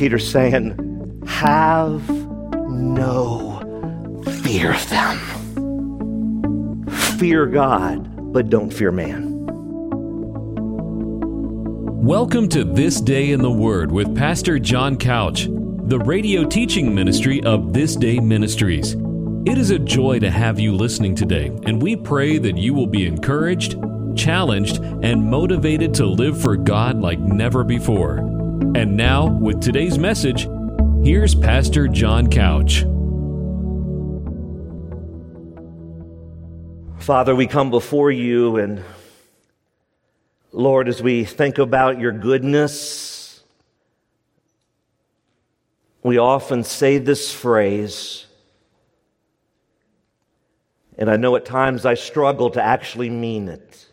Peter's saying, have no fear of them. Fear God, but don't fear man. Welcome to This Day in the Word with Pastor John Couch, the radio teaching ministry of This Day Ministries. It is a joy to have you listening today, and we pray that you will be encouraged, challenged, and motivated to live for God like never before. And now, with today's message, here's Pastor John Couch. Father, we come before you, and Lord, as we think about your goodness, we often say this phrase, and I know at times I struggle to actually mean it.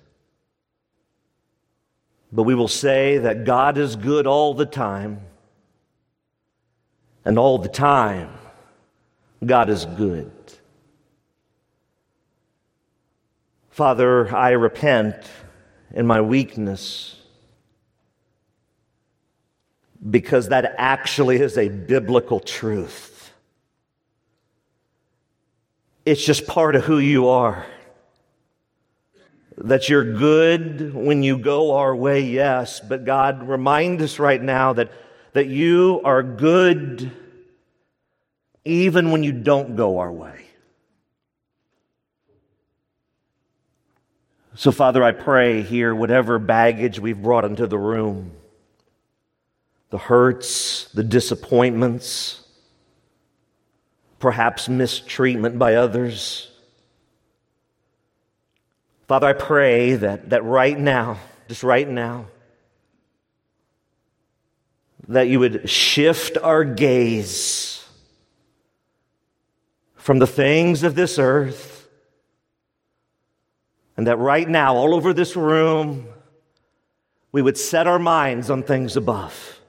But we will say that God is good all the time, and all the time, God is good. Father, I repent in my weakness because that actually is a biblical truth. It's just part of who you are. That you're good when you go our way, yes, but God, remind us right now that, that you are good even when you don't go our way. So, Father, I pray here, whatever baggage we've brought into the room, the hurts, the disappointments, perhaps mistreatment by others. Father, I pray that, that right now, just right now, that you would shift our gaze from the things of this earth and that right now, all over this room, we would set our minds on things above.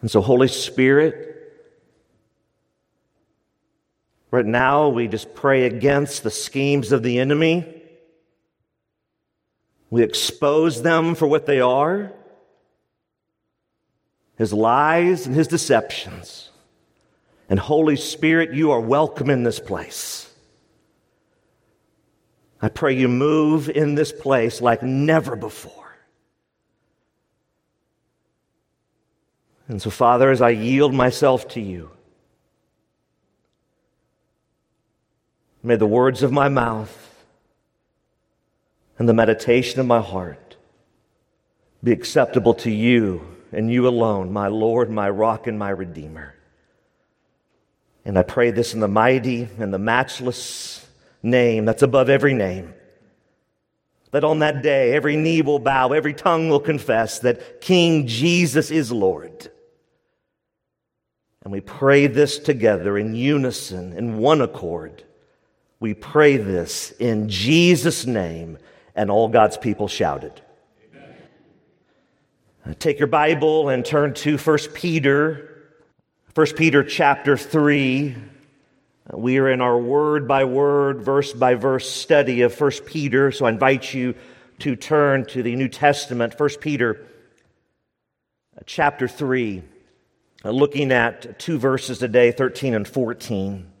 And so, Holy Spirit, right now we just pray against the schemes of the enemy. We expose them for what they are his lies and his deceptions. And Holy Spirit, you are welcome in this place. I pray you move in this place like never before. And so, Father, as I yield myself to you, may the words of my mouth and the meditation of my heart be acceptable to you and you alone, my Lord, my rock, and my Redeemer. And I pray this in the mighty and the matchless name that's above every name. That on that day, every knee will bow, every tongue will confess that King Jesus is Lord. And we pray this together in unison, in one accord. We pray this in Jesus' name, and all God's people shouted. Amen. Take your Bible and turn to 1 Peter 1 Peter chapter 3. We are in our word by word, verse by verse study of 1 Peter, so I invite you to turn to the New Testament, 1 Peter chapter 3, looking at two verses today, 13 and 14.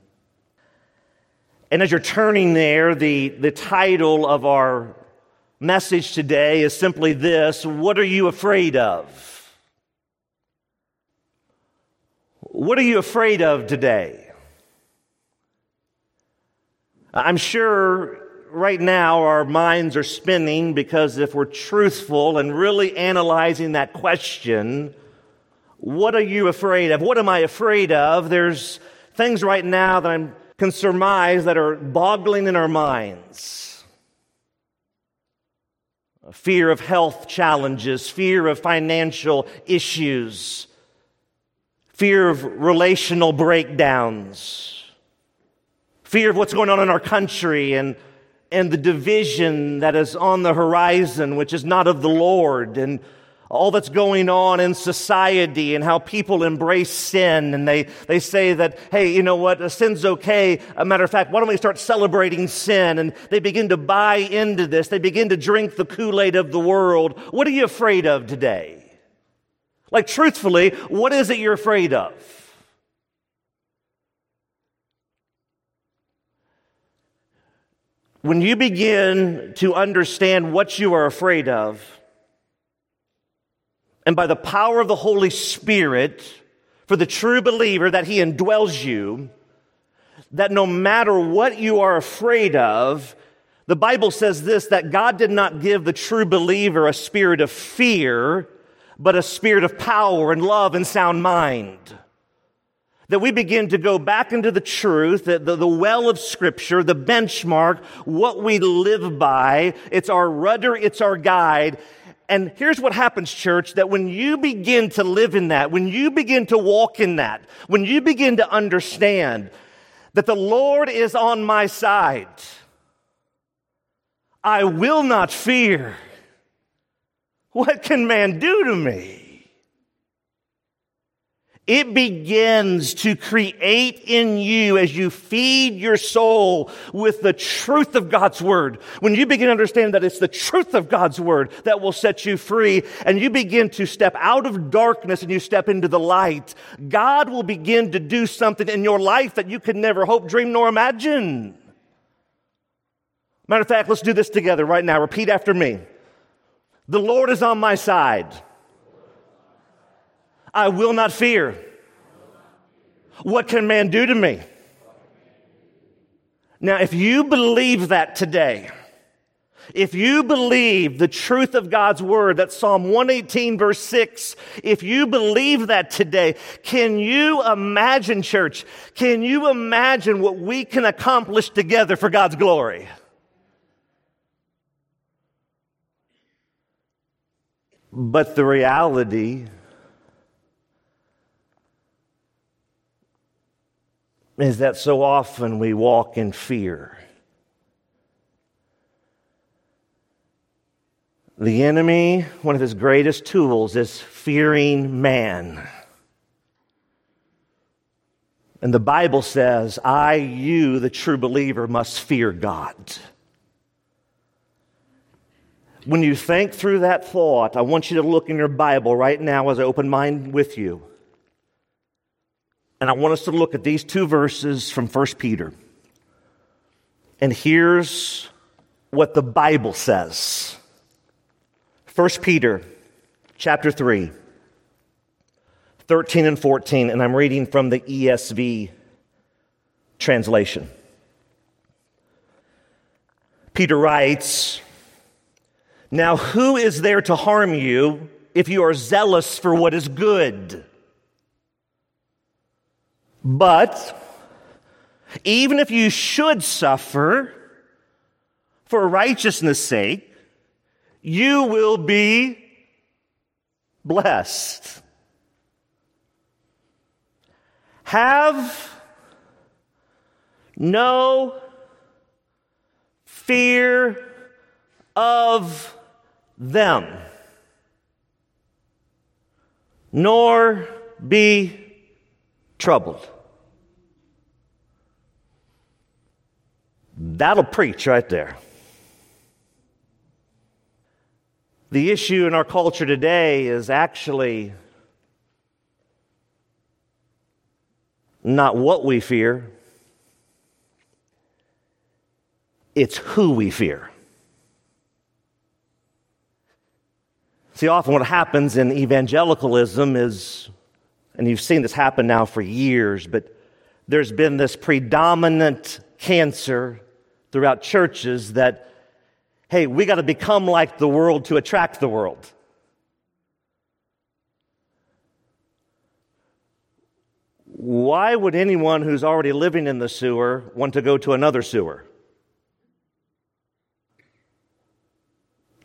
And as you're turning there, the, the title of our message today is simply this What are you afraid of? What are you afraid of today? I'm sure right now our minds are spinning because if we're truthful and really analyzing that question, what are you afraid of? What am I afraid of? There's things right now that I can surmise that are boggling in our minds. Fear of health challenges, fear of financial issues, fear of relational breakdowns, fear of what's going on in our country and, and the division that is on the horizon, which is not of the Lord, and all that's going on in society and how people embrace sin. And they, they say that, hey, you know what, sin's okay. A matter of fact, why don't we start celebrating sin? And they begin to buy into this. They begin to drink the Kool-Aid of the world. What are you afraid of today? Like, truthfully, what is it you're afraid of? When you begin to understand what you are afraid of, and by the power of the Holy Spirit, for the true believer that He indwells you, that no matter what you are afraid of, the Bible says this that God did not give the true believer a spirit of fear, but a spirit of power and love and sound mind that we begin to go back into the truth, the, the, the, well of scripture, the benchmark, what we live by. It's our rudder, it's our guide. And here's what happens, church, that when you begin to live in that, when you begin to walk in that, when you begin to understand that the Lord is on my side, I will not fear. What can man do to me? It begins to create in you as you feed your soul with the truth of God's word. When you begin to understand that it's the truth of God's word that will set you free and you begin to step out of darkness and you step into the light, God will begin to do something in your life that you could never hope, dream, nor imagine. Matter of fact, let's do this together right now. Repeat after me. The Lord is on my side. I will not fear. What can man do to me? Now, if you believe that today, if you believe the truth of God's word, that Psalm 118 verse 6, if you believe that today, can you imagine, church, can you imagine what we can accomplish together for God's glory? But the reality is that so often we walk in fear. The enemy, one of his greatest tools, is fearing man. And the Bible says, I, you, the true believer, must fear God. When you think through that thought, I want you to look in your Bible right now as I open mine with you. And I want us to look at these two verses from 1 Peter. And here's what the Bible says 1 Peter chapter 3, 13 and 14, and I'm reading from the ESV translation. Peter writes, Now who is there to harm you if you are zealous for what is good? But even if you should suffer for righteousness' sake, you will be blessed. Have no fear of them, nor be troubled. That'll preach right there. The issue in our culture today is actually not what we fear, it's who we fear. See, often what happens in evangelicalism is, and you've seen this happen now for years, but there's been this predominant cancer throughout churches that, hey, we got to become like the world to attract the world. Why would anyone who's already living in the sewer want to go to another sewer?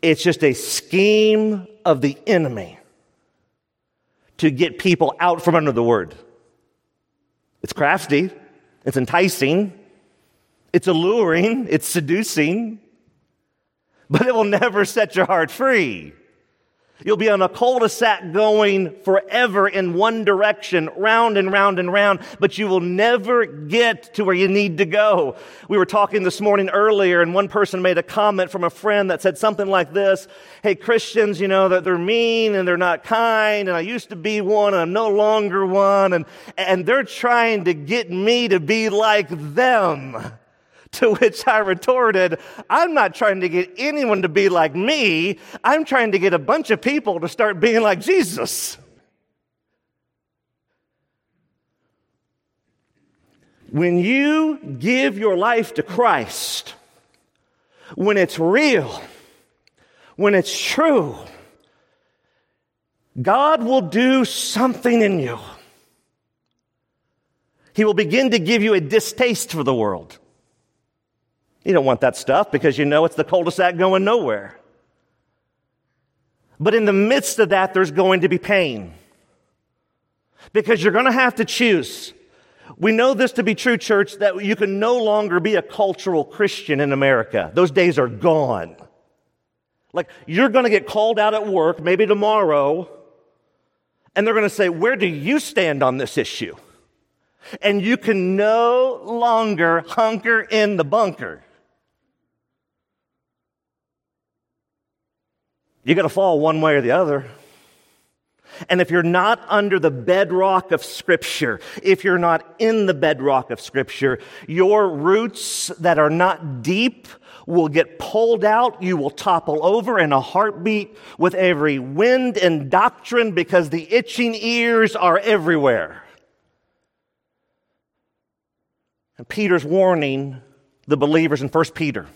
It's just a scheme of the enemy to get people out from under the word. It's crafty, it's enticing, it's alluring, it's seducing, but it will never set your heart free. You'll be on a cul-de-sac going forever in one direction, round and round and round, but you will never get to where you need to go. We were talking this morning earlier, and one person made a comment from a friend that said something like this Hey, Christians, you know, that they're mean and they're not kind, and I used to be one, and I'm no longer one, and, and they're trying to get me to be like them. To which I retorted, I'm not trying to get anyone to be like me. I'm trying to get a bunch of people to start being like Jesus. When you give your life to Christ, when it's real, when it's true, God will do something in you. He will begin to give you a distaste for the world. You don't want that stuff because you know it's the cul de sac going nowhere. But in the midst of that, there's going to be pain because you're going to have to choose. We know this to be true, church, that you can no longer be a cultural Christian in America. Those days are gone. Like, you're going to get called out at work, maybe tomorrow, and they're going to say, Where do you stand on this issue? And you can no longer hunker in the bunker. You're going to fall one way or the other. And if you're not under the bedrock of Scripture, if you're not in the bedrock of Scripture, your roots that are not deep will get pulled out. You will topple over in a heartbeat with every wind and doctrine because the itching ears are everywhere. And Peter's warning the believers in 1 Peter.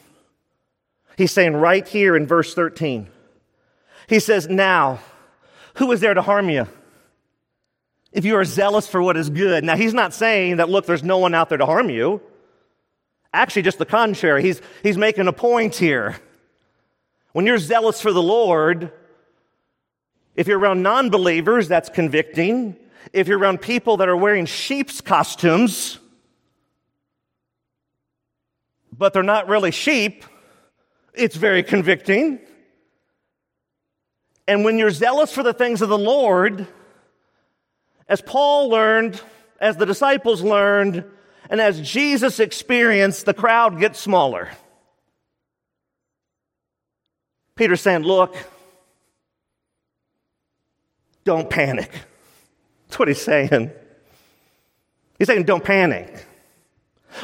He's saying right here in verse 13, he says, Now, who is there to harm you? If you are zealous for what is good. Now, he's not saying that, look, there's no one out there to harm you. Actually, just the contrary. He's, he's making a point here. When you're zealous for the Lord, if you're around non believers, that's convicting. If you're around people that are wearing sheep's costumes, but they're not really sheep, it's very convicting. And when you're zealous for the things of the Lord, as Paul learned, as the disciples learned, and as Jesus experienced, the crowd gets smaller. Peter's saying, Look, don't panic. That's what he's saying. He's saying, Don't panic.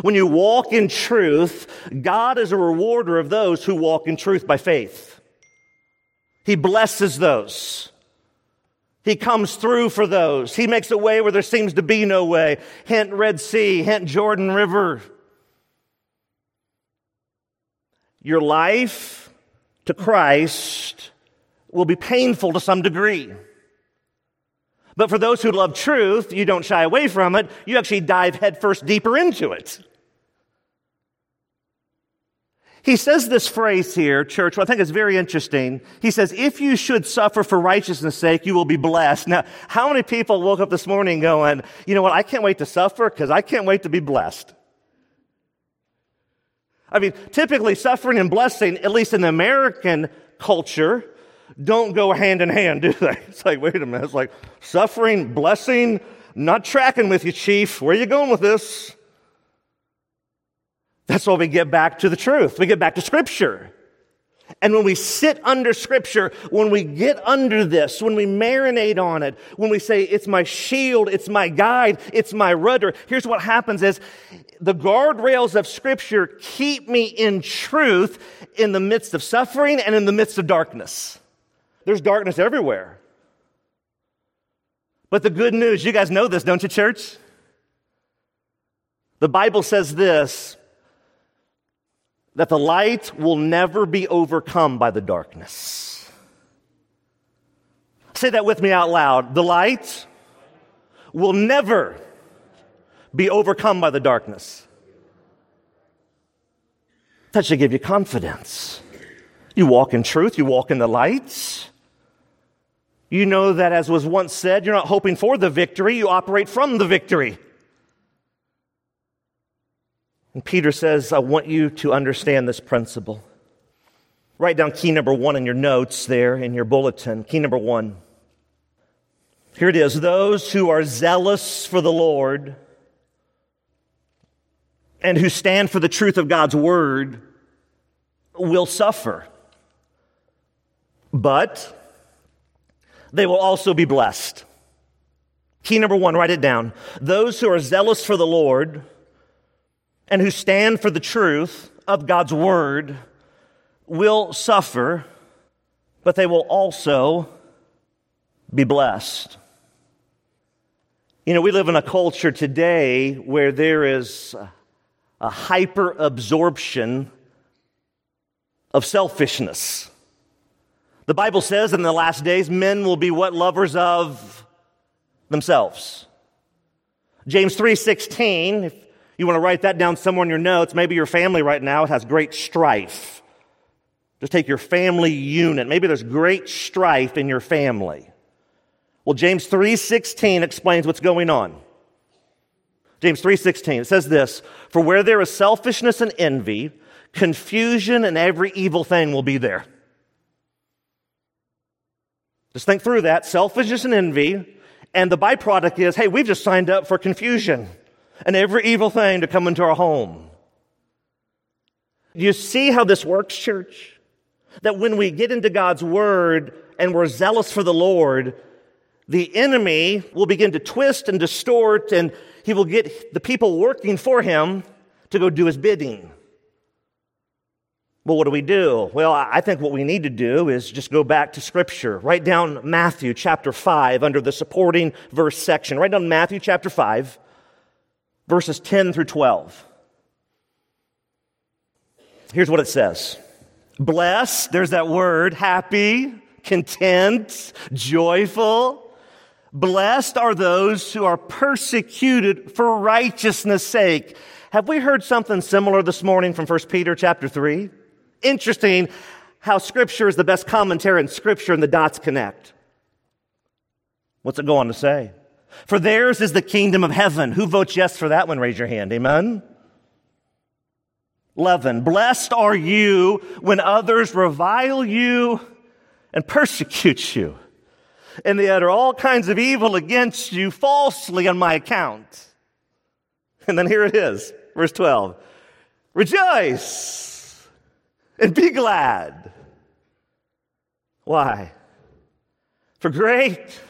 When you walk in truth, God is a rewarder of those who walk in truth by faith. He blesses those. He comes through for those. He makes a way where there seems to be no way. Hint Red Sea, hint Jordan River. Your life to Christ will be painful to some degree. But for those who love truth, you don't shy away from it. You actually dive headfirst deeper into it. He says this phrase here, church, I think is very interesting. He says, if you should suffer for righteousness' sake, you will be blessed. Now, how many people woke up this morning going, you know what, I can't wait to suffer because I can't wait to be blessed? I mean, typically suffering and blessing, at least in the American culture, don't go hand in hand, do they? It's like, wait a minute. It's like suffering, blessing, not tracking with you, chief. Where are you going with this? That's why we get back to the truth. We get back to Scripture. And when we sit under Scripture, when we get under this, when we marinate on it, when we say, it's my shield, it's my guide, it's my rudder, here's what happens is the guardrails of Scripture keep me in truth in the midst of suffering and in the midst of darkness. There's darkness everywhere. But the good news, you guys know this, don't you, church? The Bible says this that the light will never be overcome by the darkness. Say that with me out loud. The light will never be overcome by the darkness. That should give you confidence. You walk in truth, you walk in the light. You know that, as was once said, you're not hoping for the victory, you operate from the victory. And Peter says, I want you to understand this principle. Write down key number one in your notes there in your bulletin. Key number one. Here it is those who are zealous for the Lord and who stand for the truth of God's word will suffer. But they will also be blessed. Key number one, write it down. Those who are zealous for the Lord and who stand for the truth of God's word will suffer, but they will also be blessed. You know, we live in a culture today where there is a hyper absorption of selfishness. The Bible says in the last days, men will be what? Lovers of themselves. James 3:16, if you want to write that down somewhere in your notes, maybe your family right now has great strife. Just take your family unit. Maybe there's great strife in your family. Well, James 3:16 explains what's going on. James 3:16 it says this, "For where there is selfishness and envy, confusion and every evil thing will be there." Just think through that selfishness and envy. And the byproduct is hey, we've just signed up for confusion and every evil thing to come into our home. You see how this works, church? That when we get into God's word and we're zealous for the Lord, the enemy will begin to twist and distort, and he will get the people working for him to go do his bidding. Well, what do we do? Well, I think what we need to do is just go back to Scripture. Write down Matthew chapter 5 under the supporting verse section. Write down Matthew chapter 5, verses 10 through 12. Here's what it says Blessed, there's that word, happy, content, joyful. Blessed are those who are persecuted for righteousness' sake. Have we heard something similar this morning from 1 Peter chapter 3? Interesting how Scripture is the best commentary in Scripture and the dots connect. What's it go on to say? For theirs is the kingdom of heaven. Who votes yes for that one? Raise your hand. Amen. 11. Blessed are you when others revile you and persecute you, and they utter all kinds of evil against you falsely on my account. And then here it is, verse 12. Rejoice and be glad. Why? For great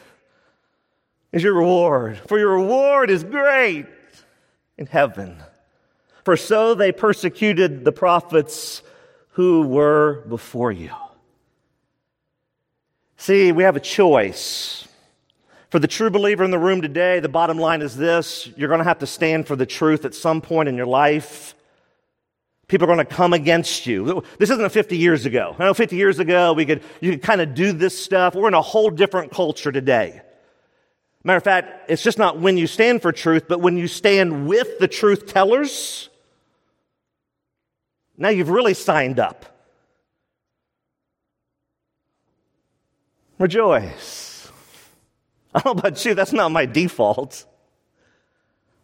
is your reward, for your reward is great in heaven. For so they persecuted the prophets who were before you. See, we have a choice. For the true believer in the room today, the bottom line is this you're going to have to stand for the truth at some point in your life. People are going to come against you. This isn't 50 years ago. I know 50 years ago we could, you could kind of do this stuff. We're in a whole different culture today. Matter of fact, it's just not when you stand for truth, but when you stand with the truth tellers. Now you've really signed up. Rejoice. I don't know about you, that's not my default.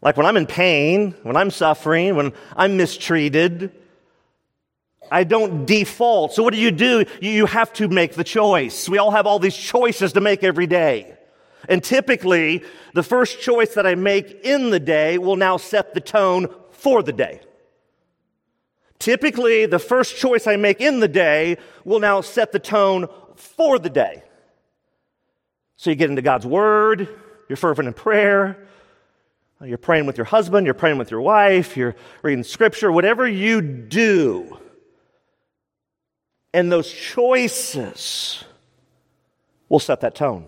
Like when I'm in pain, when I'm suffering, when I'm mistreated, I don't default. So what do you do? You have to make the choice. We all have all these choices to make every day. And typically, the first choice that I make in the day will now set the tone for the day. Typically, the first choice I make in the day will now set the tone for the day. So you get into God's Word, you're fervent in prayer, you're praying with your husband, you're praying with your wife, you're reading scripture, whatever you do. And those choices will set that tone.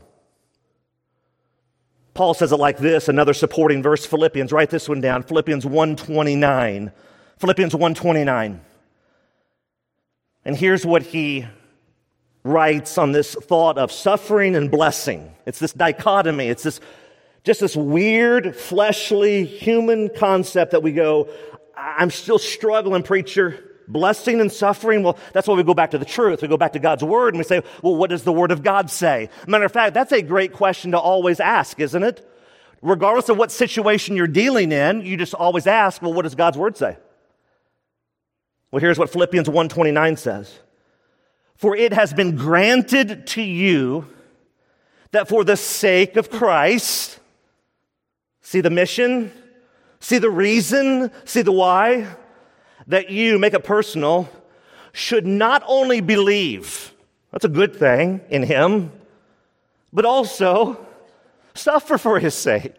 Paul says it like this, another supporting verse, Philippians, write this one down, Philippians 129. Philippians 129. And here's what he writes on this thought of suffering and blessing. It's this dichotomy, it's this just this weird, fleshly, human concept that we go, I'm still struggling, preacher. Blessing and suffering, well, that's why we go back to the truth. We go back to God's word and we say, well, what does the word of God say? Matter of fact, that's a great question to always ask, isn't it? Regardless of what situation you're dealing in, you just always ask, well, what does God's word say? Well, here's what Philippians 1:29 says. For it has been granted to you that for the sake of Christ, see the mission, see the reason, see the why, that you make it personal, should not only believe, that's a good thing in Him, but also suffer for His sake.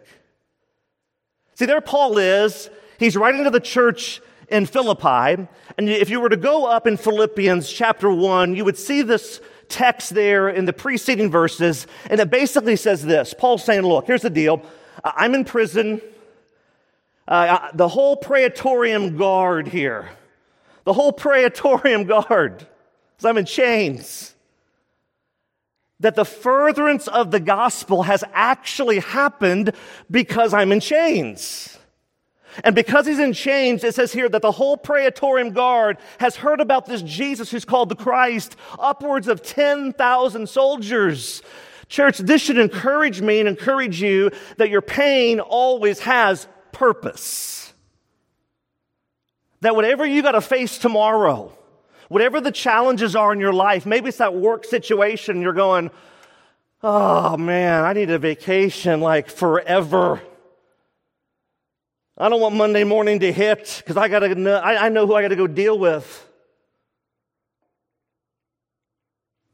See, there Paul is. He's writing to the church in Philippi. And if you were to go up in Philippians chapter 1, you would see this text there in the preceding verses. And it basically says this Paul's saying, Look, here's the deal. I'm in prison. Uh, the whole praetorium Guard here, the whole praetorium Guard, because I'm in chains. That the furtherance of the gospel has actually happened because I'm in chains. And because he's in chains, it says here that the whole praetorium Guard has heard about this Jesus who's called the Christ, upwards of 10,000 soldiers. Church, this should encourage me and encourage you that your pain always has purpose. That whatever you got to face tomorrow, whatever the challenges are in your life, maybe it's that work situation you're going, oh man, I need a vacation like forever. I don't want Monday morning to hit because I got to know, I, I know who I got to go deal with.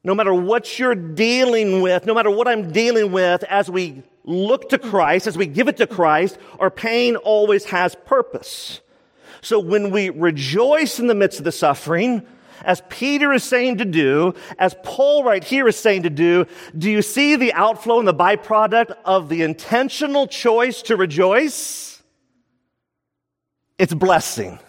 No matter what you're dealing with, no matter what I'm dealing with, as we look to Christ, as we give it to Christ, our pain always has purpose. So when we rejoice in the midst of the suffering, as Peter is saying to do, as Paul right here is saying to do, do you see the outflow and the byproduct of the intentional choice to rejoice? it's blessing.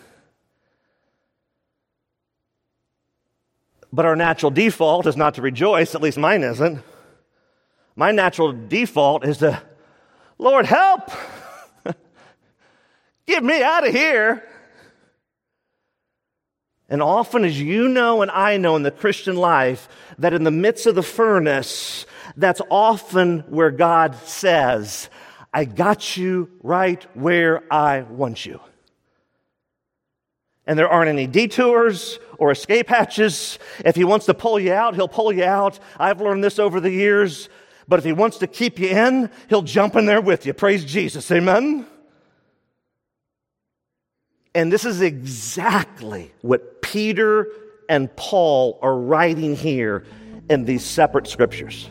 But our natural default is not to rejoice, at least mine isn't. My natural default is to, Lord, help! Get me out of here! And often, as you know and I know in the Christian life, that in the midst of the furnace, that's often where God says, I got you right where I want you and there aren't any detours or escape hatches. If he wants to pull you out, he'll pull you out. I've learned this over the years. But if he wants to keep you in, he'll jump in there with you. Praise Jesus. Amen. And this is exactly what Peter and Paul are writing here in these separate scriptures.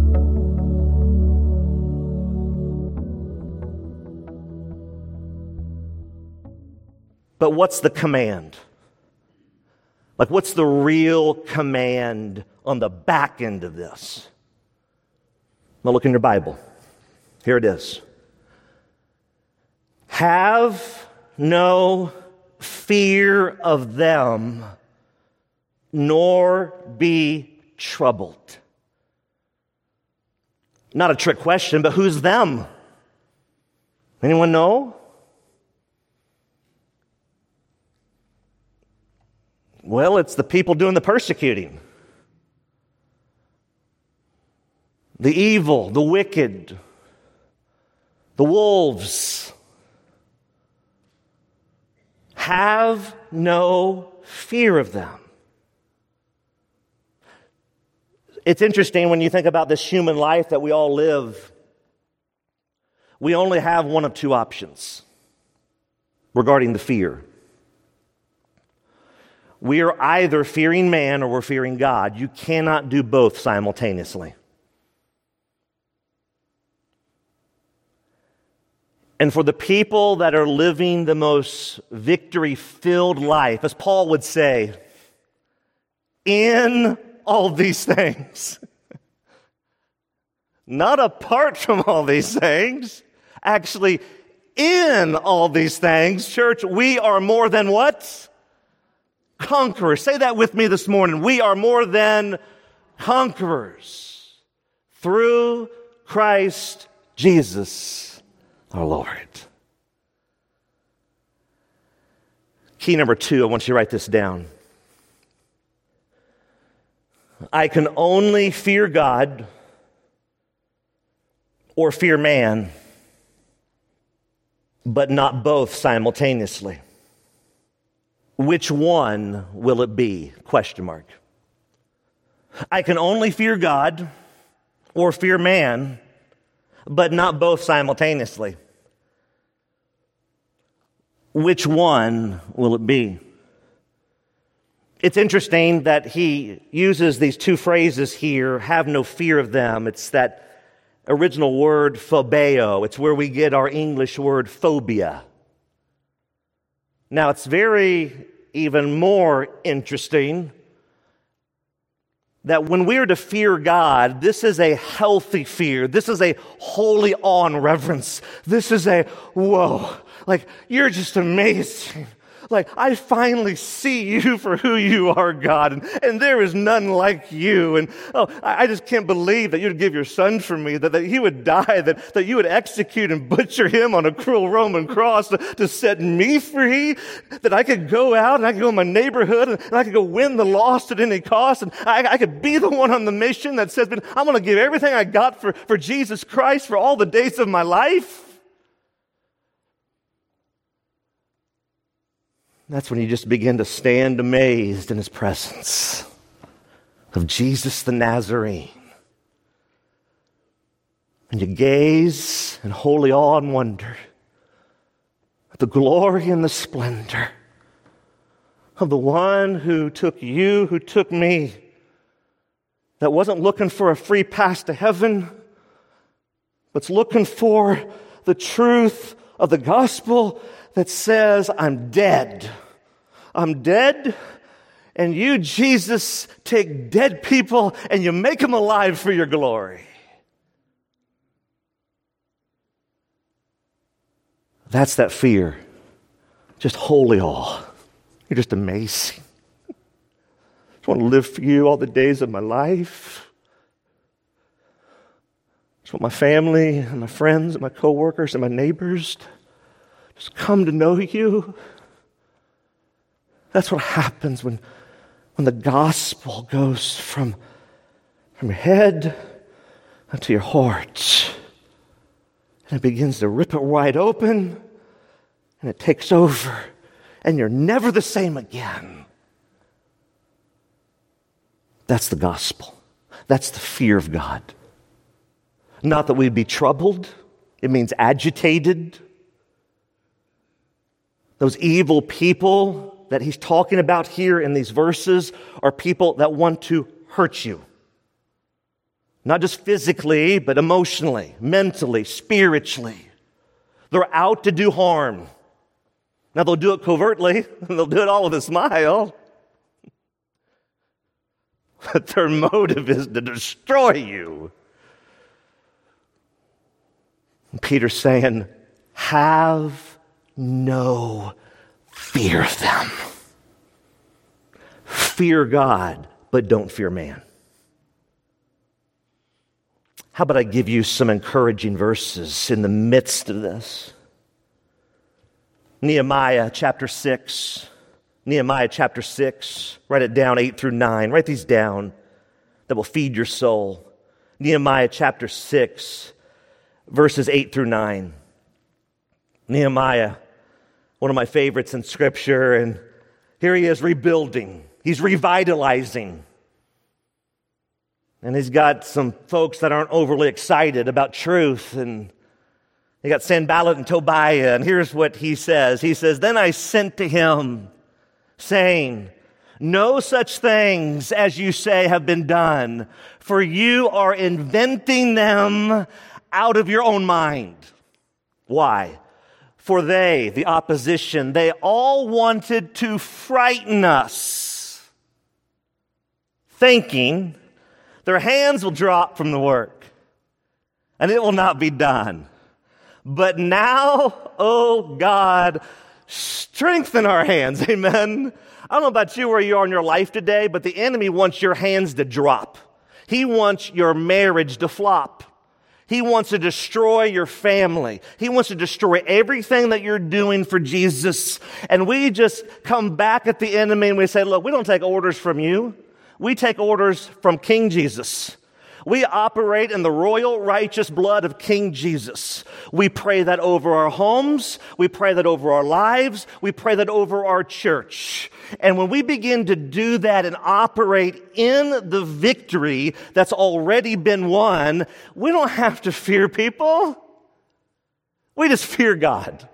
But what's the command? Like, what's the real command on the back end of this? Now, look in your Bible. Here it is. Have no fear of them, nor be troubled. Not a trick question, but who's them? Anyone know? Well, it's the people doing the persecuting. The evil, the wicked, the wolves. Have no fear of them. It's interesting when you think about this human life that we all live. We only have one of two options regarding the fear. We are either fearing man or we're fearing God. You cannot do both simultaneously. And for the people that are living the most victory filled life, as Paul would say, in all these things, not apart from all these things, actually in all these things, church, we are more than what? Conquerors. Say that with me this morning. We are more than conquerors through Christ Jesus our Lord. Key number two, I want you to write this down. I can only fear God or fear man, but not both simultaneously. Which one will it be? Question mark. I can only fear God or fear man, but not both simultaneously. Which one will it be? It's interesting that he uses these two phrases here have no fear of them. It's that original word phobeo. It's where we get our English word phobia. Now, it's very even more interesting that when we're to fear God, this is a healthy fear. This is a holy awe and reverence. This is a, whoa, like, you're just amazing. Like, I finally see you for who you are, God, and, and there is none like you. And oh, I, I just can't believe that you'd give your son for me, that, that he would die, that, that you would execute and butcher him on a cruel Roman cross to, to set me free, that I could go out and I could go in my neighborhood and, and I could go win the lost at any cost, and I, I could be the one on the mission that says, I'm going to give everything I got for, for Jesus Christ for all the days of my life. That's when you just begin to stand amazed in his presence of Jesus the Nazarene. And you gaze in holy awe and wonder at the glory and the splendor of the one who took you, who took me, that wasn't looking for a free pass to heaven, but's looking for the truth of the gospel that says, I'm dead. I'm dead. And you, Jesus, take dead people and you make them alive for your glory. That's that fear. Just holy all. You're just amazing. I just want to live for you all the days of my life. I just want my family and my friends and my coworkers and my neighbors just come to know you. That's what happens when, when the gospel goes from, from your head to your heart. And it begins to rip it wide open, and it takes over, and you're never the same again. That's the gospel. That's the fear of God. Not that we'd be troubled, it means agitated those evil people that he's talking about here in these verses are people that want to hurt you. Not just physically, but emotionally, mentally, spiritually. They're out to do harm. Now, they'll do it covertly, they'll do it all with a smile. But their motive is to destroy you. Peter's saying, Have no fear them. Fear God, but don't fear man. How about I give you some encouraging verses in the midst of this? Nehemiah chapter 6. Nehemiah chapter 6. Write it down, 8 through 9. Write these down that will feed your soul. Nehemiah chapter 6, verses 8 through 9. Nehemiah, one of my favorites in Scripture, and here he is rebuilding, he's revitalizing. And he's got some folks that aren't overly excited about truth. And he got Sanballat and Tobiah. And here's what he says He says, Then I sent to him, saying, No such things as you say have been done, for you are inventing them out of your own mind. Why? For they, the opposition, they all wanted to frighten us, thinking their hands will drop from the work and it will not be done. But now, oh God, strengthen our hands. Amen. I don't know about you where you are in your life today, but the enemy wants your hands to drop. He wants your marriage to flop. He wants to destroy your family. He wants to destroy everything that you're doing for Jesus. And we just come back at the enemy and we say, look, we don't take orders from you. We take orders from King Jesus. We operate in the royal righteous blood of King Jesus. We pray that over our homes. We pray that over our lives. We pray that over our church. And when we begin to do that and operate in the victory that's already been won, we don't have to fear people. We just fear God.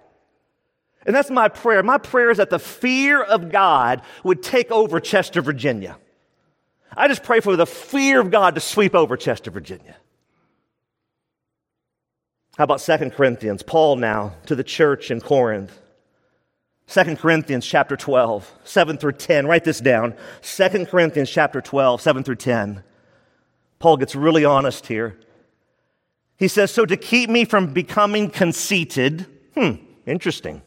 And that's my prayer. My prayer is that the fear of God would take over Chester, Virginia. I just pray for the fear of God to sweep over Chester, Virginia. How about Second Corinthians? Paul now to the church in Corinth. Second Corinthians chapter 12, 7 through 10. Write this down. Second Corinthians chapter 12, 7 through 10. Paul gets really honest here. He says, So to keep me from becoming conceited, hmm, interesting.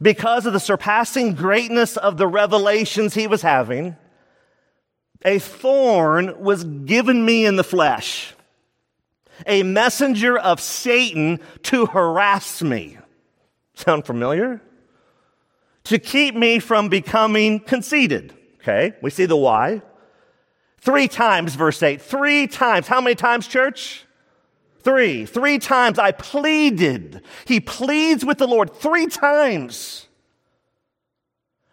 Because of the surpassing greatness of the revelations he was having, a thorn was given me in the flesh, a messenger of Satan to harass me. Sound familiar? To keep me from becoming conceited. Okay, we see the why. Three times, verse 8. Three times. How many times, church? Three. Three times I pleaded. He pleads with the Lord three times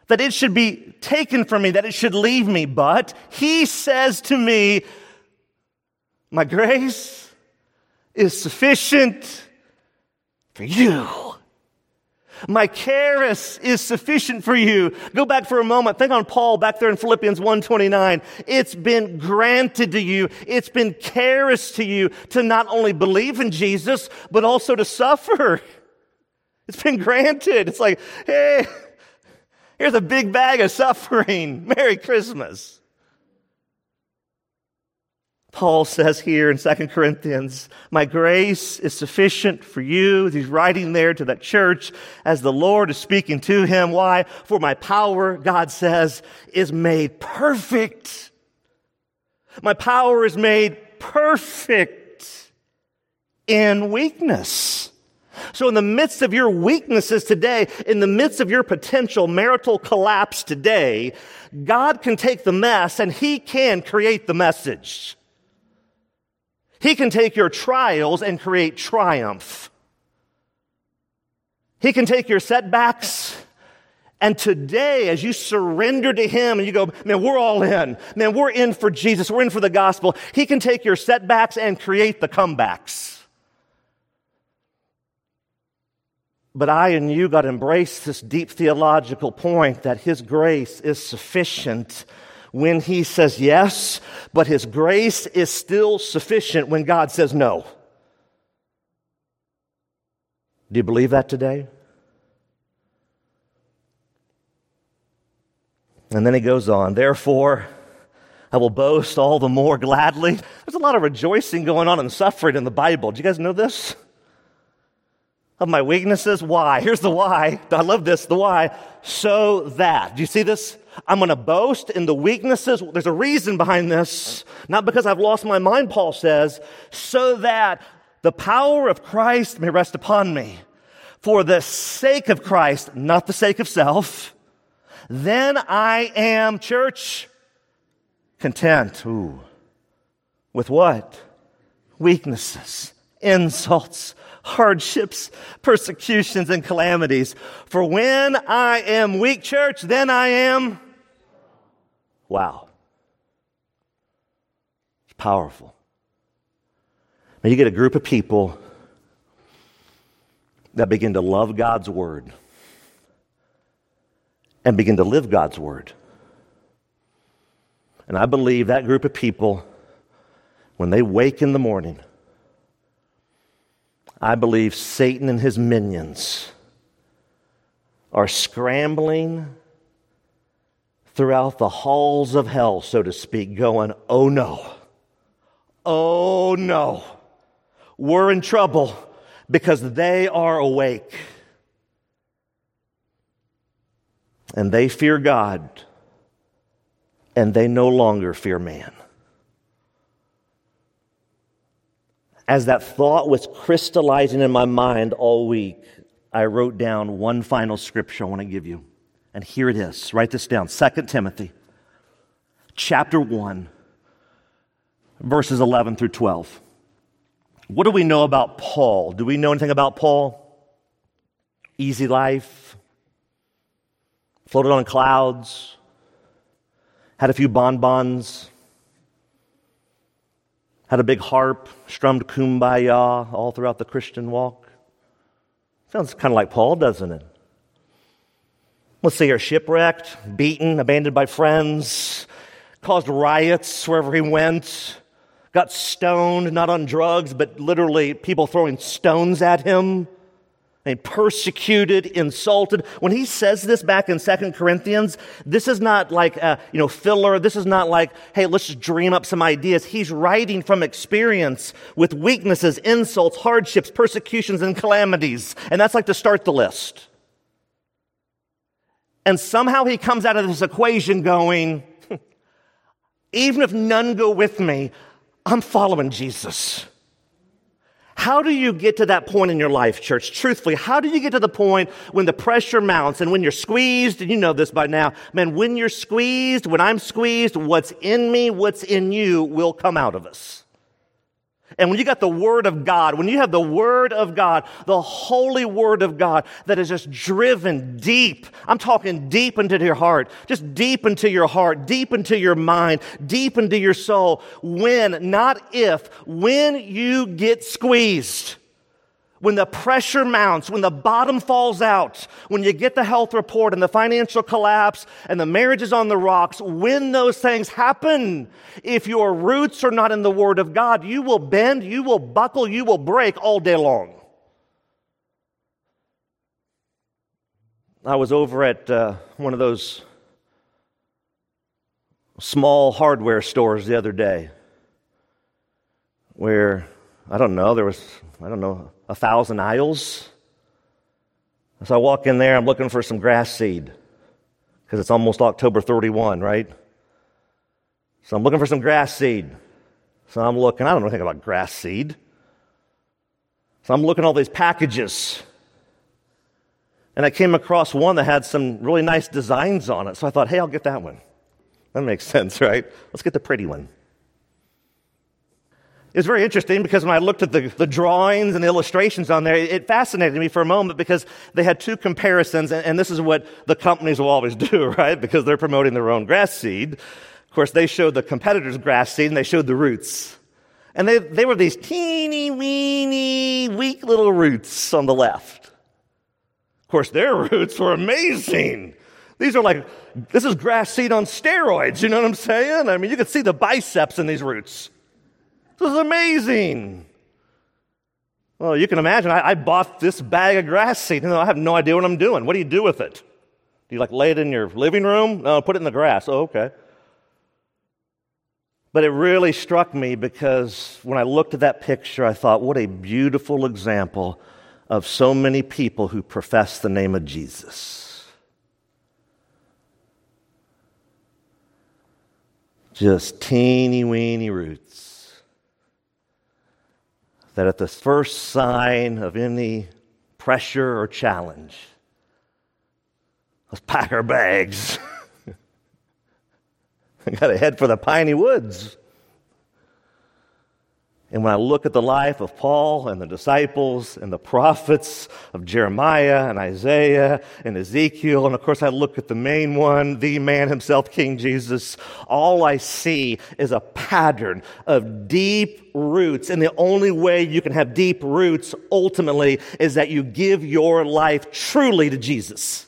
that it should be taken from me, that it should leave me. But he says to me, My grace is sufficient for you. My charis is sufficient for you. Go back for a moment. Think on Paul back there in Philippians 129. It's been granted to you. It's been charis to you to not only believe in Jesus, but also to suffer. It's been granted. It's like, hey, Here's a big bag of suffering. Merry Christmas. Paul says here in 2 Corinthians, My grace is sufficient for you. He's writing there to that church as the Lord is speaking to him. Why? For my power, God says, is made perfect. My power is made perfect in weakness. So, in the midst of your weaknesses today, in the midst of your potential marital collapse today, God can take the mess and He can create the message. He can take your trials and create triumph. He can take your setbacks and today, as you surrender to Him and you go, man, we're all in. Man, we're in for Jesus. We're in for the gospel. He can take your setbacks and create the comebacks. But I and you got to embrace this deep theological point that His grace is sufficient when He says yes, but His grace is still sufficient when God says no. Do you believe that today? And then he goes on, therefore, I will boast all the more gladly. There's a lot of rejoicing going on in suffering in the Bible. Do you guys know this? Of my weaknesses. Why? Here's the why. I love this. The why. So that. Do you see this? I'm going to boast in the weaknesses. There's a reason behind this. Not because I've lost my mind, Paul says, so that the power of Christ may rest upon me. For the sake of Christ, not the sake of self, then I am, church, content. Ooh. With what? Weaknesses, insults, hardships, persecutions, and calamities. For when I am weak, church, then I am. Wow. It's powerful. Now you get a group of people that begin to love God's word and begin to live God's word. And I believe that group of people, when they wake in the morning, I believe Satan and his minions are scrambling throughout the halls of hell, so to speak, going, oh no, oh no, we're in trouble because they are awake. And they fear God, and they no longer fear man. As that thought was crystallizing in my mind all week, I wrote down one final scripture I want to give you. And here it is. Write this down 2 Timothy chapter 1, verses 11 through 12. What do we know about Paul? Do we know anything about Paul? Easy life, floated on clouds, had a few bonbons, had a big harp, strummed kumbaya all throughout the Christian walk. Sounds kind of like Paul, doesn't it? Let's say you're shipwrecked, beaten, abandoned by friends, caused riots wherever he went, got stoned, not on drugs, but literally people throwing stones at him. And persecuted, insulted. When he says this back in Second Corinthians, this is not like a, you know, filler. This is not like, hey, let's just dream up some ideas. He's writing from experience with weaknesses, insults, hardships, persecutions, and calamities. And that's like to start the list. And somehow he comes out of this equation going, even if none go with me, I'm following Jesus. How do you get to that point in your life, church? Truthfully, how do you get to the point when the pressure mounts and when you're squeezed, and you know this by now, man, when you're squeezed, when I'm squeezed, what's in me, what's in you will come out of us. And when you got the Word of God, when you have the Word of God, the holy Word of God that is just driven deep, I'm talking deep into your heart, just deep into your heart, deep into your mind, deep into your soul, when, not if, when you get squeezed when the pressure mounts, when the bottom falls out, when you get the health report and the financial collapse and the marriage is on the rocks, when those things happen, if your roots are not in the Word of God, you will bend, you will buckle, you will break all day long. I was over at uh, one of those small hardware stores the other day where, I don't know, there was, I don't know, a thousand aisles. So I walk in there, I'm looking for some grass seed because it's almost October 31, right? So I'm looking for some grass seed. So I'm looking, I don't know anything about grass seed. So I'm looking at all these packages. And I came across one that had some really nice designs on it. So I thought, hey, I'll get that one. That makes sense, right? Let's get the pretty one. It was very interesting because when I looked at the, the drawings and the illustrations on there, it fascinated me for a moment because they had two comparisons, and, and this is what the companies will always do, right? Because they're promoting their own grass seed. Of course, they showed the competitor's grass seed and they showed the roots. And they, they were these teeny weeny, weak little roots on the left. Of course, their roots were amazing. These are like, this is grass seed on steroids, you know what I'm saying? I mean, you can see the biceps in these roots. This is amazing. Well, you can imagine, I, I, bought this bag of grass seed, and I have no idea what I'm doing. What do you do with it? Do you like lay it in your living room? No, put it in the grass. Oh, okay. But it really struck me because when I looked at that picture, I thought, what a beautiful example of so many people who profess the name of Jesus. Just teeny weeny roots that at the first sign of any pressure or challenge, let's pack our bags. I got to head for the piney woods. And when I look at the life of Paul and the disciples and the prophets of Jeremiah and Isaiah and Ezekiel, and of course I look at the main one, the man himself, King Jesus, all I see is a pattern of deep roots. And the only way you can have deep roots ultimately is that you give your life truly to Jesus.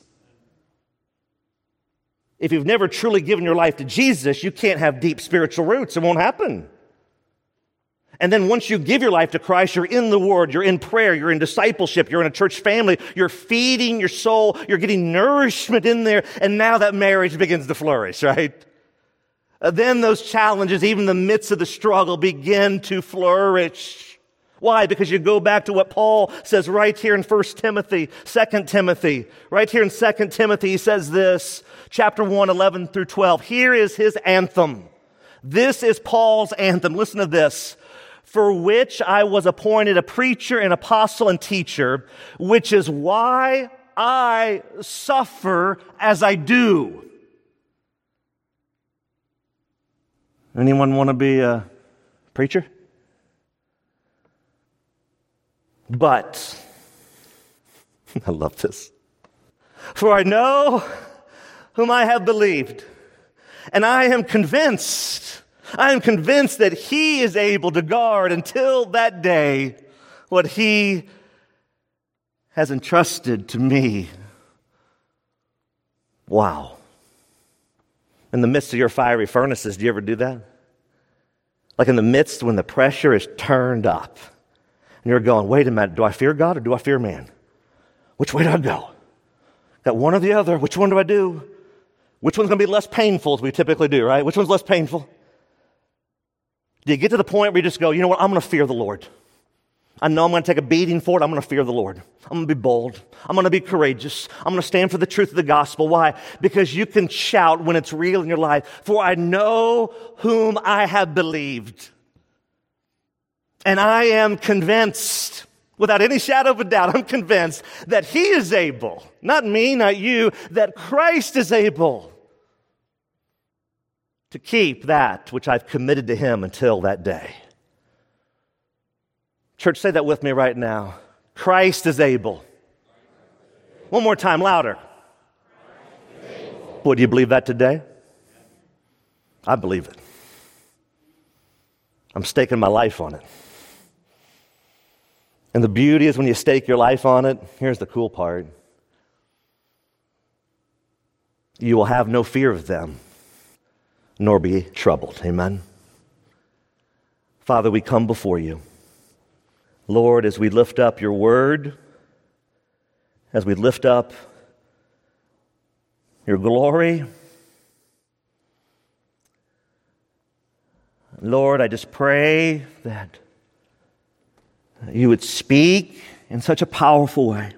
If you've never truly given your life to Jesus, you can't have deep spiritual roots. It won't happen. And then once you give your life to Christ, you're in the Word, you're in prayer, you're in discipleship, you're in a church family, you're feeding your soul, you're getting nourishment in there, and now that marriage begins to flourish, right? Uh, then those challenges, even the midst of the struggle, begin to flourish. Why? Because you go back to what Paul says right here in 1 Timothy, 2 Timothy. Right here in 2 Timothy, he says this, chapter 1, 11 through 12. Here is his anthem. This is Paul's anthem. Listen to this. For which I was appointed a preacher and apostle and teacher, which is why I suffer as I do. Anyone want to be a preacher? But, I love this. For I know whom I have believed, and I am convinced, I am convinced that he is able to guard until that day what he has entrusted to me. Wow. In the midst of your fiery furnaces, do you ever do that? Like in the midst when the pressure is turned up and you're going, wait a minute, do I fear God or do I fear man? Which way do I go? Got one or the other. Which one do I do? Which one's going to be less painful, as we typically do, right? Which one's less painful? Do you get to the point where you just go, you know what? I'm going to fear the Lord. I know I'm going to take a beating for it. I'm going to fear the Lord. I'm going to be bold. I'm going to be courageous. I'm going to stand for the truth of the gospel. Why? Because you can shout when it's real in your life. For I know whom I have believed. And I am convinced, without any shadow of a doubt, I'm convinced that He is able, not me, not you, that Christ is able to keep that which I've committed to Him until that day. Church, say that with me right now. Christ is able. One more time, louder. Boy, do you believe that today? I believe it. I'm staking my life on it. And the beauty is when you stake your life on it, here's the cool part you will have no fear of them, nor be troubled. Amen. Father, we come before you. Lord, as we lift up your word, as we lift up your glory, Lord, I just pray that you would speak in such a powerful way.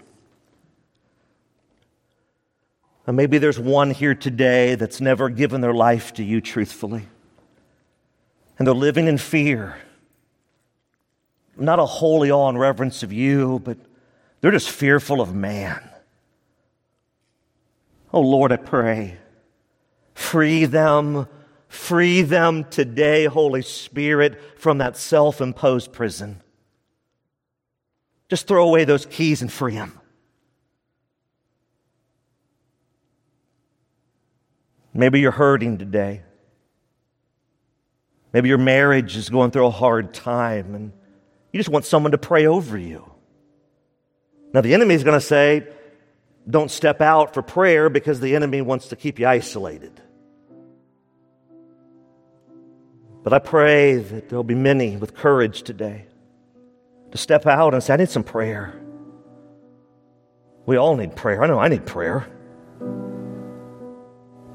And maybe there's one here today that's never given their life to you truthfully. And they're living in fear not a holy awe and reverence of you, but they're just fearful of man. Oh Lord, I pray, free them, free them today, Holy Spirit, from that self imposed prison. Just throw away those keys and free them. Maybe you're hurting today. Maybe your marriage is going through a hard time and you just want someone to pray over you. Now, the enemy is going to say, don't step out for prayer because the enemy wants to keep you isolated. But I pray that there'll be many with courage today to step out and say, I need some prayer. We all need prayer. I know I need prayer.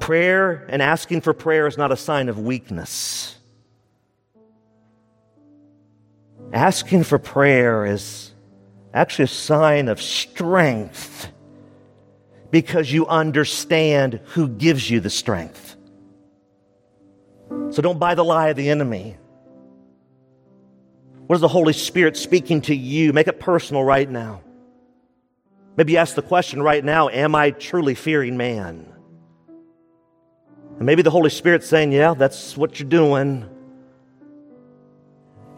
Prayer and asking for prayer is not a sign of weakness. Asking for prayer is actually a sign of strength because you understand who gives you the strength. So don't buy the lie of the enemy. What is the Holy Spirit speaking to you? Make it personal right now. Maybe ask the question right now Am I truly fearing man? And maybe the Holy Spirit's saying, Yeah, that's what you're doing.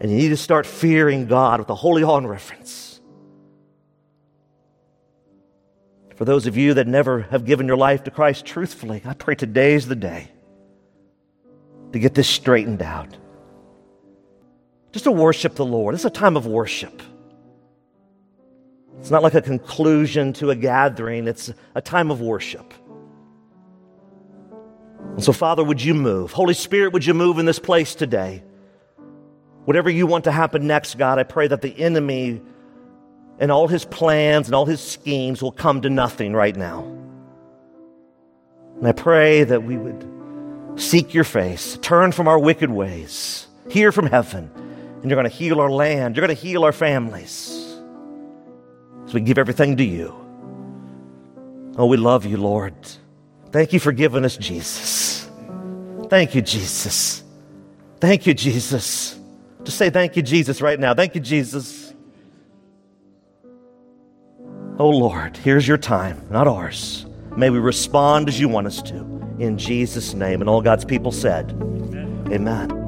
And you need to start fearing God with a holy awe and reverence. For those of you that never have given your life to Christ truthfully, I pray today's the day to get this straightened out. Just to worship the Lord. It's a time of worship. It's not like a conclusion to a gathering, it's a time of worship. And so, Father, would you move? Holy Spirit, would you move in this place today? Whatever you want to happen next, God, I pray that the enemy and all his plans and all his schemes will come to nothing right now. And I pray that we would seek your face, turn from our wicked ways, hear from heaven, and you're going to heal our land. You're going to heal our families. So we give everything to you. Oh, we love you, Lord. Thank you for giving us Jesus. Thank you, Jesus. Thank you, Jesus. Just say thank you, Jesus, right now. Thank you, Jesus. Oh, Lord, here's your time, not ours. May we respond as you want us to. In Jesus' name. And all God's people said, Amen. Amen.